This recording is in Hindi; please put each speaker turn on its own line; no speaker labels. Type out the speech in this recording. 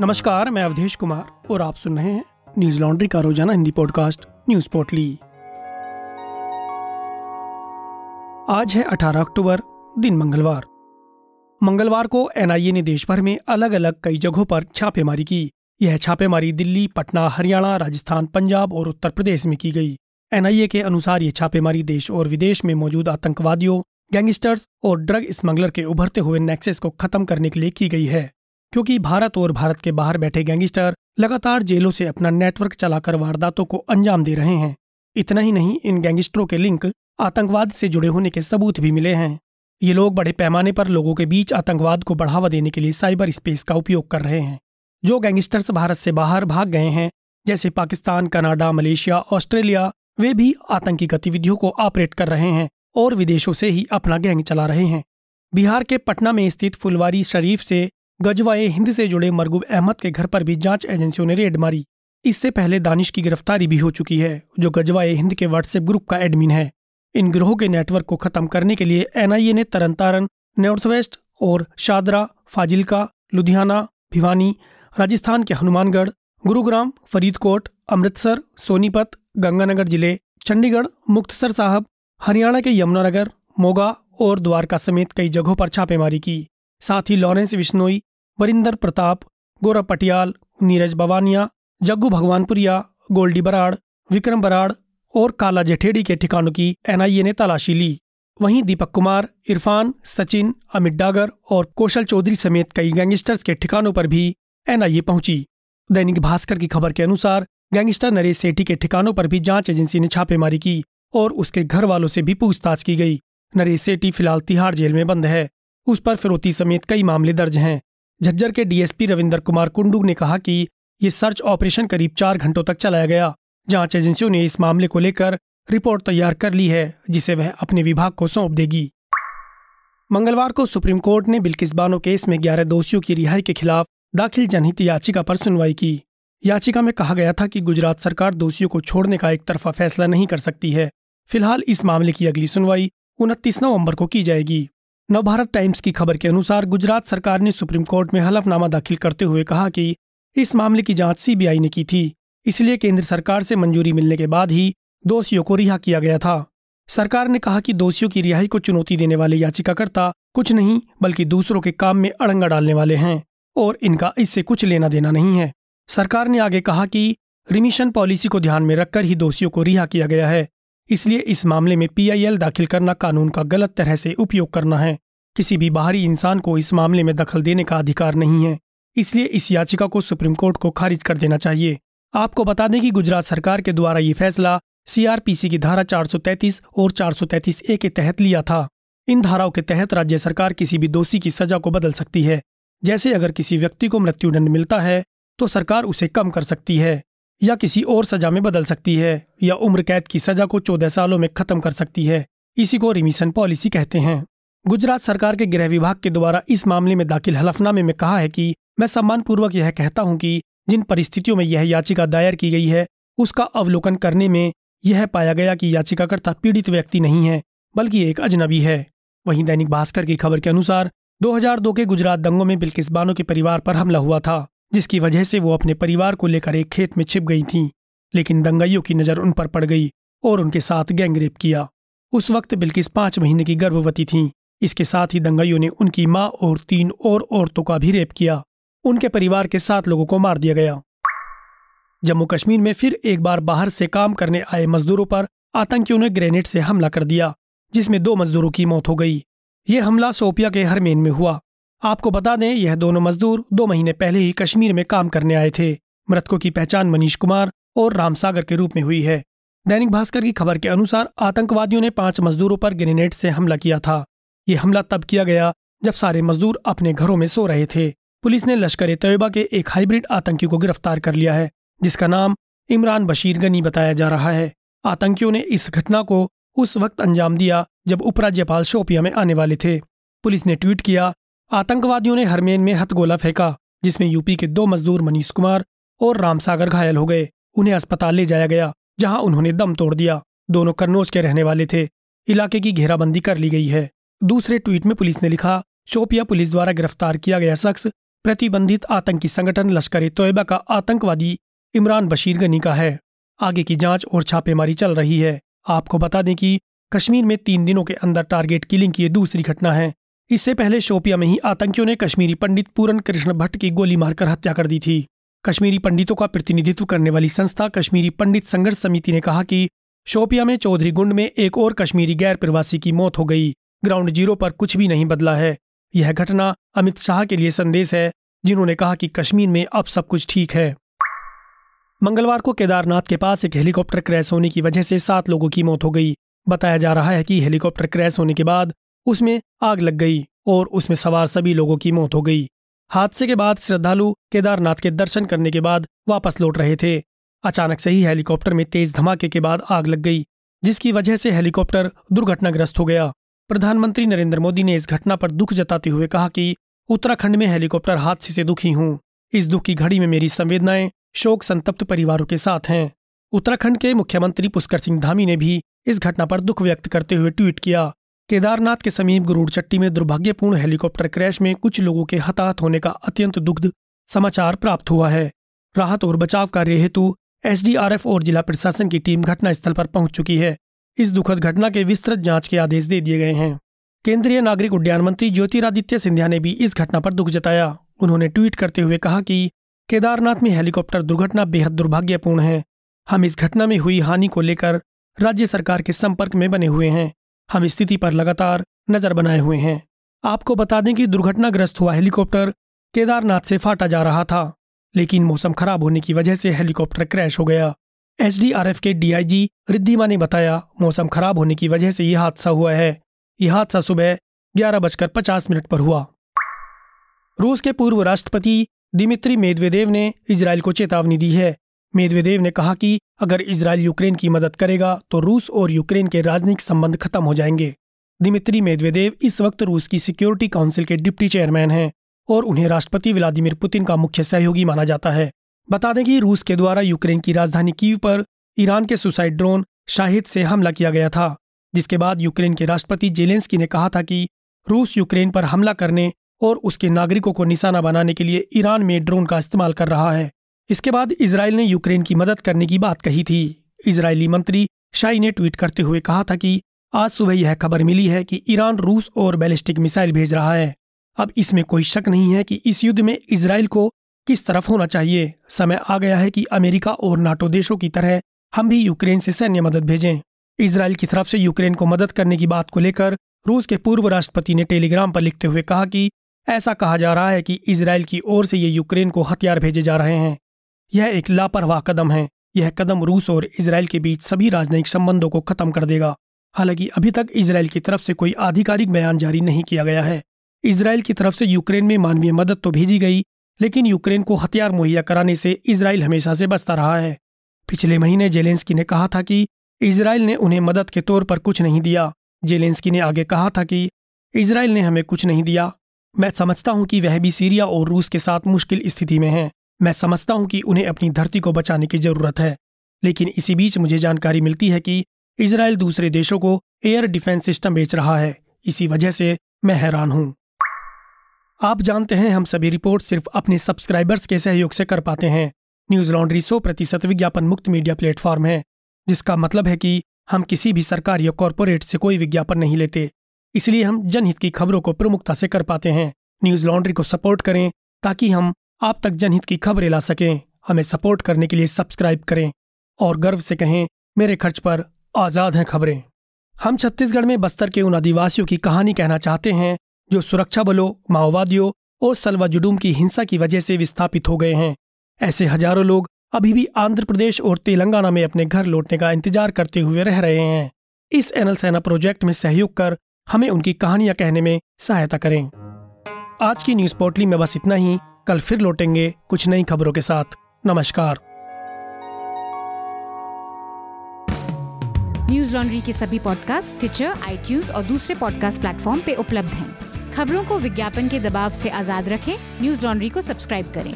नमस्कार, मैं अवधेश कुमार और आप सुन रहे हैं न्यूज़ लॉन्ड्री का रोज़ाना हिंदी पॉडकास्ट, न्यूज़ पोर्टली। आज है 18 अक्टूबर, दिन मंगलवार। मंगलवार को एनआईए ने देश भर में अलग अलग कई जगहों पर छापेमारी की। यह छापेमारी दिल्ली, पटना, हरियाणा, राजस्थान, पंजाब और उत्तर प्रदेश में की गई। एनआईए के अनुसार ये छापेमारी देश और विदेश में मौजूद आतंकवादियों, गैंगस्टर्स और ड्रग स्मगलर के उभरते हुए नेक्सेस को खत्म करने के लिए की गई है। क्योंकि भारत और भारत के बाहर बैठे गैंगस्टर लगातार जेलों से अपना नेटवर्क चलाकर वारदातों को अंजाम दे रहे हैं। इतना ही नहीं, इन गैंगस्टरों के लिंक आतंकवाद से जुड़े होने के सबूत भी मिले हैं। ये लोग बड़े पैमाने पर लोगों के बीच आतंकवाद को बढ़ावा देने के लिए साइबर स्पेस का उपयोग कर रहे हैं। जो गैंगस्टर्स भारत से बाहर भाग गए हैं, जैसे पाकिस्तान, कनाडा, मलेशिया, ऑस्ट्रेलिया, वे भी आतंकी गतिविधियों को ऑपरेट कर रहे हैं और विदेशों से ही अपना गैंग चला रहे हैं। बिहार के पटना में स्थित फुलवारी शरीफ से गजवाए हिंद से जुड़े मरगूब अहमद के घर पर भी जाँच एजेंसियों ने रेड मारी। इससे पहले दानिश की गिरफ्तारी भी हो चुकी है, जो गजवाए हिंद के व्हाट्सएप ग्रुप का एडमिन है। इन गिरोह के नेटवर्क को खत्म करने के लिए एनआईए ने तरन तारन नॉर्थ वेस्ट और शादरा, फाजिलका, लुधियाना, भिवानी, राजस्थान के हनुमानगढ़, गुरुग्राम, फरीदकोट, अमृतसर, सोनीपत, गंगानगर ज़िले, चंडीगढ़, मुक्तसर साहब, हरियाणा के यमुनानगर, मोगा और द्वारका समेत कई जगहों पर छापेमारी की। साथ ही लॉरेंस बिश्नोई वरिंदर प्रताप गौरव पटियाल, नीरज बवानिया जग्गू भगवानपुरिया, गोल्डी बराड़, विक्रम बराड़ और काला जेठेड़ी के ठिकानों की एनआईए ने तलाशी ली। वहीं दीपक कुमार, इरफान, सचिन, अमित डागर और कौशल चौधरी समेत कई गैंगस्टर्स के ठिकानों पर भी एनआईए पहुँची। दैनिक भास्कर की खबर के अनुसार, गैंगस्टर नरेश सेठी के ठिकानों पर भी जाँच एजेंसी ने छापेमारी की और उसके घर वालों से भी पूछताछ की गई। नरेश सेठी फ़िलहाल तिहाड़ जेल में बंद है। उस पर फिरौती समेत कई मामले दर्ज हैं। झज्जर के डीएसपी रविंदर कुमार कुंडू ने कहा कि ये सर्च ऑपरेशन करीब चार घंटों तक चलाया गया। जाँच एजेंसियों ने इस मामले को लेकर रिपोर्ट तैयार कर ली है, जिसे वह अपने विभाग को सौंप देगी। मंगलवार को सुप्रीम कोर्ट ने बिल्किस बानो केस में ग्यारह दोषियों की रिहाई के खिलाफ दाखिल जनहित याचिका पर सुनवाई की। याचिका में कहा गया था कि गुजरात सरकार दोषियों को छोड़ने का एक तरफा फैसला नहीं कर सकती है। फ़िलहाल इस मामले की अगली सुनवाई उनतीस नवंबर को की जाएगी। नवभारत टाइम्स की खबर के अनुसार गुजरात सरकार ने सुप्रीम कोर्ट में हलफनामा दाखिल करते हुए कहा कि इस मामले की जाँच सीबीआई ने की थी, इसलिए केंद्र सरकार से मंजूरी मिलने के बाद ही दोषियों को रिहा किया गया था। सरकार ने कहा कि दोषियों की रिहाई को चुनौती देने वाले याचिकाकर्ता कुछ नहीं, बल्कि दूसरों के काम में अड़ंगा डालने वाले हैं, और इनका इससे कुछ लेना देना नहीं है। सरकार ने आगे कहा कि रिमिशन पॉलिसी को ध्यान में रखकर ही दोषियों को रिहा किया गया है। इसलिए इस मामले में पीआईएल दाखिल करना कानून का गलत तरह से उपयोग करना है। किसी भी बाहरी इंसान को इस मामले में दखल देने का अधिकार नहीं है। इसलिए इस याचिका को सुप्रीम कोर्ट को खारिज कर देना चाहिए। आपको बता दें कि गुजरात सरकार के द्वारा ये फैसला सीआरपीसी की धारा 433 और 433 ए के तहत लिया था। इन धाराओं के तहत राज्य सरकार किसी भी दोषी की सजा को बदल सकती है। जैसे अगर किसी व्यक्ति को मृत्युदंड मिलता है तो सरकार उसे कम कर सकती है। या किसी और सजा में बदल सकती है, या उम्र कैद की सजा को चौदह सालों में खत्म कर सकती है। इसी को रिमिशन पॉलिसी कहते हैं। गुजरात सरकार के गृह विभाग के द्वारा इस मामले में दाखिल हलफनामे में कहा है कि मैं सम्मानपूर्वक यह कहता हूँ कि जिन परिस्थितियों में यह याचिका दायर की गई है, उसका अवलोकन करने में यह पाया गया कि याचिकाकर्ता पीड़ित व्यक्ति नहीं है, बल्कि एक अजनबी है। वहीं दैनिक भास्कर की खबर के अनुसार 2002 के गुजरात दंगों में बिल्किस बानो के परिवार पर हमला हुआ था। जिसकी वजह से वो अपने परिवार को लेकर एक खेत में छिप गई थीं, लेकिन दंगाइयों की नज़र उन पर पड़ गई और उनके साथ गैंगरेप किया। उस वक्त बिल्किस पाँच महीने की गर्भवती थीं। इसके साथ ही दंगाइयों ने उनकी माँ और तीन और औरतों का भी रेप किया। उनके परिवार के सात लोगों को मार दिया गया। जम्मू कश्मीर में फिर एक बार बाहर से काम करने आए मजदूरों पर आतंकियों ने ग्रेनेड से हमला कर दिया, जिसमें दो मजदूरों की मौत हो गई। ये हमला सोपिया के हरमेन में हुआ। आपको बता दें, यह दोनों मजदूर दो महीने पहले ही कश्मीर में काम करने आए थे। मृतकों की पहचान मनीष कुमार और रामसागर के रूप में हुई है। दैनिक भास्कर की खबर के अनुसार आतंकवादियों ने पाँच मजदूरों पर ग्रेनेड से हमला किया था। ये हमला तब किया गया जब सारे मजदूर अपने घरों में सो रहे थे। पुलिस ने लश्कर तैयबा के एक हाइब्रिड आतंकी को गिरफ़्तार कर लिया है, जिसका नाम इमरान बशीर गनी बताया जा रहा है। आतंकियों ने इस घटना को उस वक्त अंजाम दिया जब उपराज्यपाल शोपिया में आने वाले थे। पुलिस ने ट्वीट किया आतंकवादियों ने हरमेन में हथगोला फेंका, जिसमें यूपी के दो मजदूर मनीष कुमार और रामसागर घायल हो गए। उन्हें अस्पताल ले जाया गया, जहाँ उन्होंने दम तोड़ दिया। दोनों कन्नौज के रहने वाले थे। इलाके की घेराबंदी कर ली गई है। दूसरे ट्वीट में पुलिस ने लिखा, शोपिया पुलिस द्वारा गिरफ़्तार किया गया शख्स प्रतिबंधित आतंकी संगठन लश्कर ए तोयबा का आतंकवादी इमरान बशीर गनी का है। आगे की जाँच और छापेमारी चल रही है। आपको बता दें कि कश्मीर में तीन दिनों के अंदर टारगेट किलिंग की दूसरी घटना है। इससे पहले शोपिया में ही आतंकियों ने कश्मीरी पंडित पूरन कृष्ण भट्ट की गोली मारकर हत्या कर दी थी। कश्मीरी पंडितों का प्रतिनिधित्व करने वाली संस्था कश्मीरी पंडित संघर्ष समिति ने कहा कि शोपिया में चौधरी गुंड में एक और कश्मीरी गैर प्रवासी की मौत हो गई। ग्राउंड ज़ीरो पर कुछ भी नहीं बदला है। यह घटना अमित शाह के लिए संदेश है, जिन्होंने कहा कि कश्मीर में अब सब कुछ ठीक है। मंगलवार को केदारनाथ के पास एक हेलीकॉप्टर क्रैश होने की वजह से सात लोगों की मौत हो गई। बताया जा रहा है कि हेलीकॉप्टर क्रैश होने के बाद उसमें आग लग गई और उसमें सवार सभी लोगों की मौत हो गई। हादसे के बाद श्रद्धालु केदारनाथ के दर्शन करने के बाद वापस लौट रहे थे। अचानक से ही हेलीकॉप्टर में तेज धमाके के बाद आग लग गई, जिसकी वजह से हेलीकॉप्टर दुर्घटनाग्रस्त हो गया। प्रधानमंत्री नरेंद्र मोदी ने इस घटना पर दुख जताते हुए कहा कि उत्तराखंड में हेलीकॉप्टर हादसे से दुखी हूँ। इस दुख की घड़ी में मेरी संवेदनाएँ शोक संतप्त परिवारों के साथ हैं। उत्तराखंड के मुख्यमंत्री पुष्कर सिंह धामी ने भी इस घटना पर दुख व्यक्त करते हुए ट्वीट किया। केदारनाथ के समीप गरुड़ चट्टी में दुर्भाग्यपूर्ण हेलीकॉप्टर क्रैश में कुछ लोगों के हताहत होने का अत्यंत दुग्ध समाचार प्राप्त हुआ है। राहत और बचाव कार्य हेतु एसडीआरएफ और जिला प्रशासन की टीम घटनास्थल पर पहुँच चुकी है। इस दुखद घटना के विस्तृत जाँच के आदेश दे दिए गए हैं। केंद्रीय नागरिक उड्डयन मंत्री ज्योतिरादित्य सिंधिया ने भी इस घटना पर दुख जताया। उन्होंने ट्वीट करते हुए कहा कि केदारनाथ में हेलीकॉप्टर दुर्घटना बेहद दुर्भाग्यपूर्ण है। हम इस घटना में हुई हानि को लेकर राज्य सरकार के संपर्क में बने हुए हैं। हम स्थिति पर लगातार नज़र बनाए हुए हैं। आपको बता दें कि दुर्घटनाग्रस्त हुआ हेलीकॉप्टर केदारनाथ से फाटा जा रहा था, लेकिन मौसम खराब होने की वजह से हेलीकॉप्टर क्रैश हो गया। एसडीआरएफ के डीआईजी रिद्धिमा ने बताया, मौसम खराब होने की वजह से यह हादसा हुआ है। यह हादसा सुबह ग्यारह बजकर पचास मिनट पर हुआ। रूस के पूर्व राष्ट्रपति दिमित्री मेदवेदेव ने इजरायल को चेतावनी दी है मेदवेदेव ने कहा कि अगर इसराइल यूक्रेन की मदद करेगा तो रूस और यूक्रेन के राजनीतिक संबंध खत्म हो जाएँगे। दिमित्री मेदवेदेव इस वक्त रूस की सिक्योरिटी काउंसिल के डिप्टी चेयरमैन हैं और उन्हें राष्ट्रपति व्लादिमीर पुतिन का मुख्य सहयोगी माना जाता है। बता दें कि रूस के द्वारा यूक्रेन की राजधानी कीव पर ईरान के सुसाइड ड्रोन शाहिद से हमला किया गया था, जिसके बाद यूक्रेन के राष्ट्रपति जेलेंस्की ने कहा था कि रूस यूक्रेन पर हमला करने और उसके नागरिकों को निशाना बनाने के लिए ईरान में ड्रोन का इस्तेमाल कर रहा है। इसके बाद इसराइल ने यूक्रेन की मदद करने की बात कही थी। इसराइली मंत्री शाही ने ट्वीट करते हुए कहा था कि आज सुबह यह खबर मिली है कि ईरान, रूस और बैलिस्टिक मिसाइल भेज रहा है। अब इसमें कोई शक नहीं है कि इस युद्ध में इसराइल को किस तरफ़ होना चाहिए। समय आ गया है कि अमेरिका और नाटो देशों की तरह हम भी यूक्रेन से सैन्य मदद भेजें। इसराइल की तरफ़ से यूक्रेन को मदद करने की बात को लेकर रूस के पूर्व राष्ट्रपति ने टेलीग्राम पर लिखते हुए कहा कि ऐसा कहा जा रहा है कि इसराइल की ओर से ये यूक्रेन को हथियार भेजे जा रहे हैं। यह एक लापरवाह कदम है। यह कदम रूस और इसराइल के बीच सभी राजनयिक संबंधों को खत्म कर देगा। हालाँकि अभी तक इसराइल की तरफ़ से कोई आधिकारिक बयान जारी नहीं किया गया है। इसराइल की तरफ़ से यूक्रेन में मानवीय मदद तो भेजी गई, लेकिन यूक्रेन को हथियार मुहैया कराने से इसराइल हमेशा से बचता रहा है। पिछले महीने जेलेंस्की ने कहा था कि इसराइल ने उन्हें मदद के तौर पर कुछ नहीं दिया। जेलेंस्की ने आगे कहा था कि इसराइल ने हमें कुछ नहीं दिया। मैं समझता हूँ कि वह भी सीरिया और रूस के साथ मुश्किल स्थिति में है। मैं समझता हूँ कि उन्हें अपनी धरती को बचाने की ज़रूरत है, लेकिन इसी बीच मुझे जानकारी मिलती है कि इसराइल दूसरे देशों को एयर डिफेंस सिस्टम बेच रहा है। इसी वजह से मैं हैरान हूँ। आप जानते हैं, हम सभी रिपोर्ट सिर्फ़ अपने सब्सक्राइबर्स के सहयोग से कर पाते हैं। न्यूज़ लॉन्ड्री सौ प्रतिशत विज्ञापन मुक्त मीडिया प्लेटफॉर्म है, जिसका मतलब है कि हम किसी भी सरकार या कॉरपोरेट से कोई विज्ञापन नहीं लेते। इसलिए हम जनहित की खबरों को प्रमुखता से कर पाते हैं। न्यूज़ लॉन्ड्री को सपोर्ट करें ताकि हम आप तक जनहित की खबरें ला सकें। हमें सपोर्ट करने के लिए सब्सक्राइब करें और गर्व से कहें, मेरे खर्च पर आज़ाद हैं खबरें। हम छत्तीसगढ़ में बस्तर के उन आदिवासियों की कहानी कहना चाहते हैं, जो सुरक्षा बलों, माओवादियों और सलवा जुडूम की हिंसा की वजह से विस्थापित हो गए हैं। ऐसे हज़ारों लोग अभी भी आंध्र प्रदेश और तेलंगाना में अपने घर लौटने का इंतज़ार करते हुए रह रहे हैं। इस एनल सेना प्रोजेक्ट में सहयोग कर हमें उनकी कहानियाँ कहने में सहायता करें। आज की न्यूज़ पोर्टली में बस इतना ही। कल फिर लौटेंगे कुछ नई खबरों के साथ। नमस्कार।
न्यूज़ लॉन्ड्री के सभी पॉडकास्ट ट्विटर आई और दूसरे पॉडकास्ट प्लेटफॉर्म पे उपलब्ध हैं। खबरों को विज्ञापन के दबाव से आज़ाद रखें। न्यूज़ लॉन्ड्री को सब्सक्राइब करें।